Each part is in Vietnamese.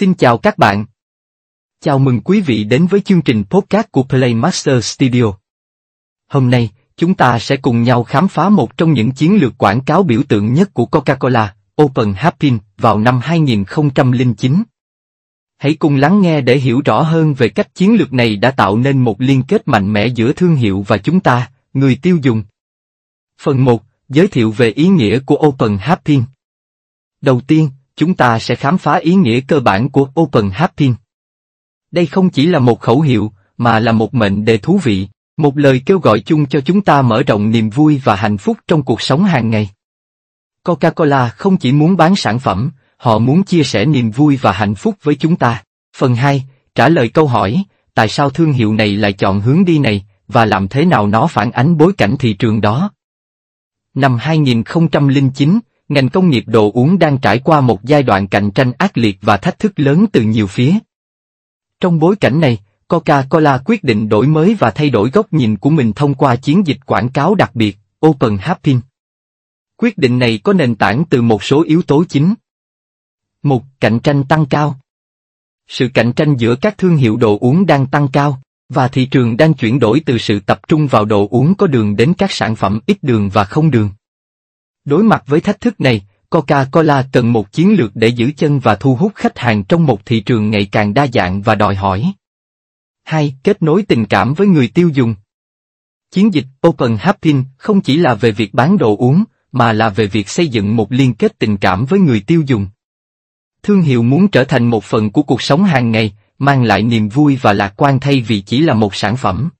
Xin chào các bạn. Chào mừng quý vị đến với chương trình podcast của Playmaster Studio. Hôm nay, chúng ta sẽ cùng nhau khám phá một trong những chiến lược quảng cáo biểu tượng nhất của Coca-Cola, Open Happy, vào năm 2009. Hãy cùng lắng nghe để hiểu rõ hơn về cách chiến lược này đã tạo nên một liên kết mạnh mẽ giữa thương hiệu và chúng ta, người tiêu dùng. Phần 1, giới thiệu về ý nghĩa của Open Happy. Đầu tiên, chúng ta sẽ khám phá ý nghĩa cơ bản của Open Happy. Đây không chỉ là một khẩu hiệu, mà là một mệnh đề thú vị, một lời kêu gọi chung cho chúng ta mở rộng niềm vui và hạnh phúc trong cuộc sống hàng ngày. Coca-Cola không chỉ muốn bán sản phẩm, họ muốn chia sẻ niềm vui và hạnh phúc với chúng ta. Phần 2, trả lời câu hỏi, tại sao thương hiệu này lại chọn hướng đi này, và làm thế nào nó phản ánh bối cảnh thị trường đó. Năm 2009, ngành công nghiệp đồ uống đang trải qua một giai đoạn cạnh tranh ác liệt và thách thức lớn từ nhiều phía. Trong bối cảnh này, Coca-Cola quyết định đổi mới và thay đổi góc nhìn của mình thông qua chiến dịch quảng cáo đặc biệt, Open Happy. Quyết định này có nền tảng từ một số yếu tố chính. Một, cạnh tranh tăng cao. Sự cạnh tranh giữa các thương hiệu đồ uống đang tăng cao, và thị trường đang chuyển đổi từ sự tập trung vào đồ uống có đường đến các sản phẩm ít đường và không đường. Đối mặt với thách thức này, Coca-Cola cần một chiến lược để giữ chân và thu hút khách hàng trong một thị trường ngày càng đa dạng và đòi hỏi. 2. Kết nối tình cảm với người tiêu dùng. Chiến dịch Open Happy không chỉ là về việc bán đồ uống, mà là về việc xây dựng một liên kết tình cảm với người tiêu dùng. Thương hiệu muốn trở thành một phần của cuộc sống hàng ngày, mang lại niềm vui và lạc quan thay vì chỉ là một sản phẩm.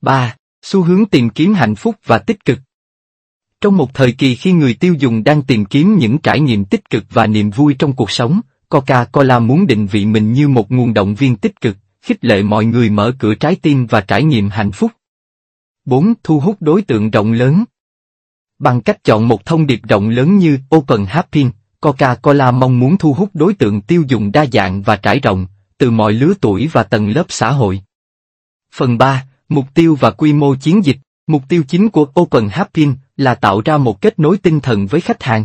3. Xu hướng tìm kiếm hạnh phúc và tích cực. Trong một thời kỳ khi người tiêu dùng đang tìm kiếm những trải nghiệm tích cực và niềm vui trong cuộc sống, Coca-Cola muốn định vị mình như một nguồn động viên tích cực, khích lệ mọi người mở cửa trái tim và trải nghiệm hạnh phúc. 4. Thu hút đối tượng rộng lớn Bằng cách chọn một thông điệp rộng lớn như Open Happy, Coca-Cola mong muốn thu hút đối tượng tiêu dùng đa dạng và trải rộng, từ mọi lứa tuổi và tầng lớp xã hội. Phần 3. Mục tiêu và quy mô chiến dịch Mục tiêu chính của Open Happy là tạo ra một kết nối tinh thần với khách hàng.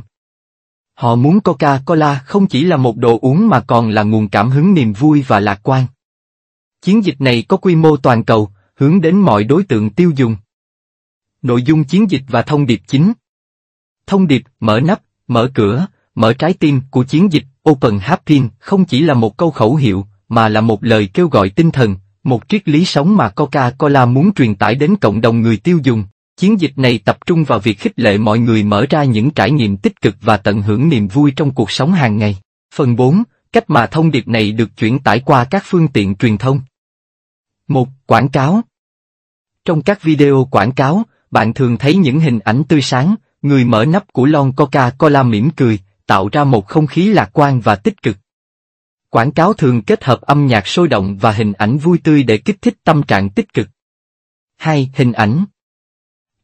Họ muốn Coca-Cola không chỉ là một đồ uống mà còn là nguồn cảm hứng niềm vui và lạc quan. Chiến dịch này có quy mô toàn cầu, hướng đến mọi đối tượng tiêu dùng. Nội dung chiến dịch và thông điệp chính Thông điệp, mở nắp, mở cửa, mở trái tim của chiến dịch Open Happy không chỉ là một câu khẩu hiệu, mà là một lời kêu gọi tinh thần, một triết lý sống mà Coca-Cola muốn truyền tải đến cộng đồng người tiêu dùng. Chiến dịch này tập trung vào việc khích lệ mọi người mở ra những trải nghiệm tích cực và tận hưởng niềm vui trong cuộc sống hàng ngày. Phần 4. Cách mà thông điệp này được chuyển tải qua các phương tiện truyền thông. 1. Quảng cáo Trong các video quảng cáo, bạn thường thấy những hình ảnh tươi sáng, người mở nắp của lon Coca-Cola mỉm cười, tạo ra một không khí lạc quan và tích cực. Quảng cáo thường kết hợp âm nhạc sôi động và hình ảnh vui tươi để kích thích tâm trạng tích cực. 2. Hình ảnh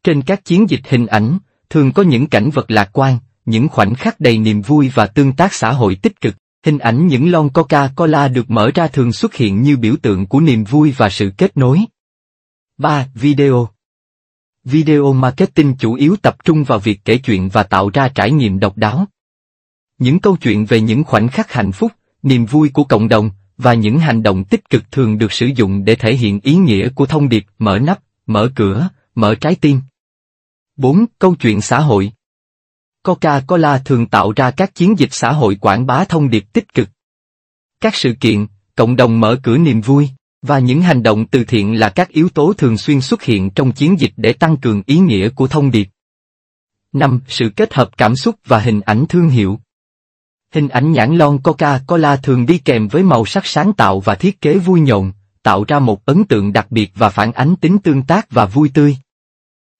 trên các chiến dịch hình ảnh, thường có những cảnh vật lạc quan, những khoảnh khắc đầy niềm vui và tương tác xã hội tích cực. Hình ảnh những lon Coca-Cola được mở ra thường xuất hiện như biểu tượng của niềm vui và sự kết nối. 3. Video Video marketing chủ yếu tập trung vào việc kể chuyện và tạo ra trải nghiệm độc đáo. Những câu chuyện về những khoảnh khắc hạnh phúc, niềm vui của cộng đồng, và những hành động tích cực thường được sử dụng để thể hiện ý nghĩa của thông điệp mở nắp, mở cửa, mở trái tim. 4. Câu chuyện xã hội Coca-Cola thường tạo ra các chiến dịch xã hội quảng bá thông điệp tích cực. Các sự kiện, cộng đồng mở cửa niềm vui, và những hành động từ thiện là các yếu tố thường xuyên xuất hiện trong chiến dịch để tăng cường ý nghĩa của thông điệp. 5. Sự kết hợp cảm xúc và hình ảnh thương hiệu Hình ảnh nhãn lon Coca-Cola thường đi kèm với màu sắc sáng tạo và thiết kế vui nhộn, tạo ra một ấn tượng đặc biệt và phản ánh tính tương tác và vui tươi.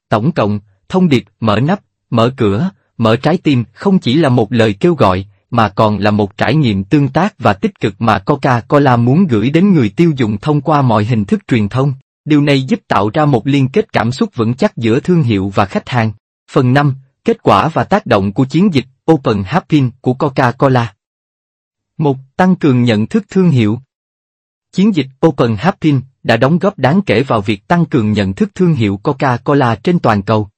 Tổng cộng, thông điệp mở nắp, mở cửa, mở trái tim không chỉ là một lời kêu gọi, mà còn là một trải nghiệm tương tác và tích cực mà Coca-Cola muốn gửi đến người tiêu dùng thông qua mọi hình thức truyền thông. Điều này giúp tạo ra một liên kết cảm xúc vững chắc giữa thương hiệu và khách hàng. Phần 5. Kết quả và tác động của chiến dịch Open Happy của Coca-Cola. 1. Tăng cường nhận thức thương hiệu. Chiến dịch Open Happy đã đóng góp đáng kể vào việc tăng cường nhận thức thương hiệu Coca-Cola trên toàn cầu.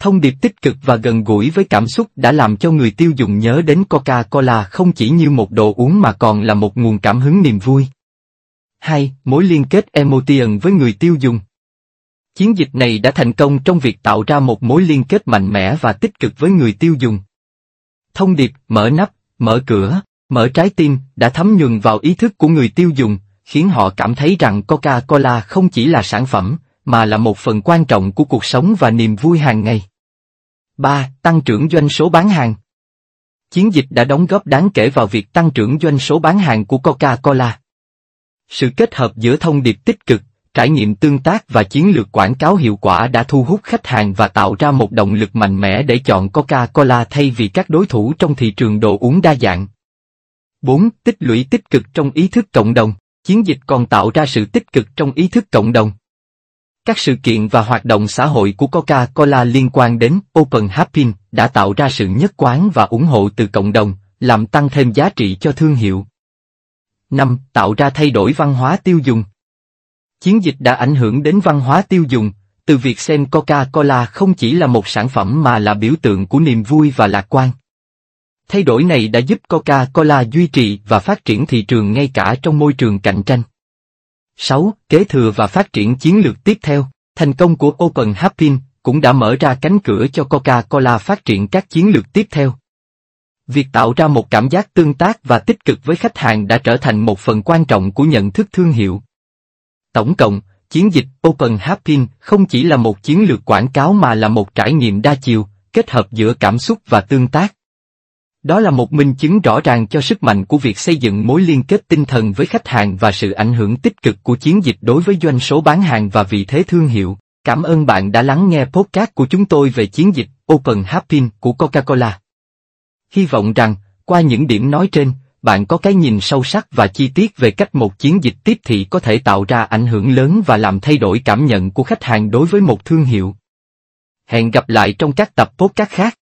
Thông điệp tích cực và gần gũi với cảm xúc đã làm cho người tiêu dùng nhớ đến Coca-Cola không chỉ như một đồ uống mà còn là một nguồn cảm hứng niềm vui. 2. Mối liên kết emotion với người tiêu dùng Chiến dịch này đã thành công trong việc tạo ra một mối liên kết mạnh mẽ và tích cực với người tiêu dùng. Thông điệp, mở nắp, mở cửa, mở trái tim đã thấm nhuần vào ý thức của người tiêu dùng, khiến họ cảm thấy rằng Coca-Cola không chỉ là sản phẩm, mà là một phần quan trọng của cuộc sống và niềm vui hàng ngày. 3. Tăng trưởng doanh số bán hàng Chiến dịch đã đóng góp đáng kể vào việc tăng trưởng doanh số bán hàng của Coca-Cola. Sự kết hợp giữa thông điệp tích cực, trải nghiệm tương tác và chiến lược quảng cáo hiệu quả đã thu hút khách hàng và tạo ra một động lực mạnh mẽ để chọn Coca-Cola thay vì các đối thủ trong thị trường đồ uống đa dạng. 4. Tích lũy tích cực trong ý thức cộng đồng Chiến dịch còn tạo ra sự tích cực trong ý thức cộng đồng. Các sự kiện và hoạt động xã hội của Coca-Cola liên quan đến Open Happin đã tạo ra sự nhất quán và ủng hộ từ cộng đồng, làm tăng thêm giá trị cho thương hiệu. 5. Tạo ra thay đổi văn hóa tiêu dùng Chiến dịch đã ảnh hưởng đến văn hóa tiêu dùng, từ việc xem Coca-Cola không chỉ là một sản phẩm mà là biểu tượng của niềm vui và lạc quan. Thay đổi này đã giúp Coca-Cola duy trì và phát triển thị trường ngay cả trong môi trường cạnh tranh. 6. Kế thừa và phát triển chiến lược tiếp theo, thành công của Open Happin cũng đã mở ra cánh cửa cho Coca-Cola phát triển các chiến lược tiếp theo. Việc tạo ra một cảm giác tương tác và tích cực với khách hàng đã trở thành một phần quan trọng của nhận thức thương hiệu. Tổng cộng, chiến dịch Open Happin không chỉ là một chiến lược quảng cáo mà là một trải nghiệm đa chiều, kết hợp giữa cảm xúc và tương tác. Đó là một minh chứng rõ ràng cho sức mạnh của việc xây dựng mối liên kết tinh thần với khách hàng và sự ảnh hưởng tích cực của chiến dịch đối với doanh số bán hàng và vị thế thương hiệu. Cảm ơn bạn đã lắng nghe podcast của chúng tôi về chiến dịch Open Happy của Coca-Cola. Hy vọng rằng, qua những điểm nói trên, bạn có cái nhìn sâu sắc và chi tiết về cách một chiến dịch tiếp thị có thể tạo ra ảnh hưởng lớn và làm thay đổi cảm nhận của khách hàng đối với một thương hiệu. Hẹn gặp lại trong các tập podcast khác.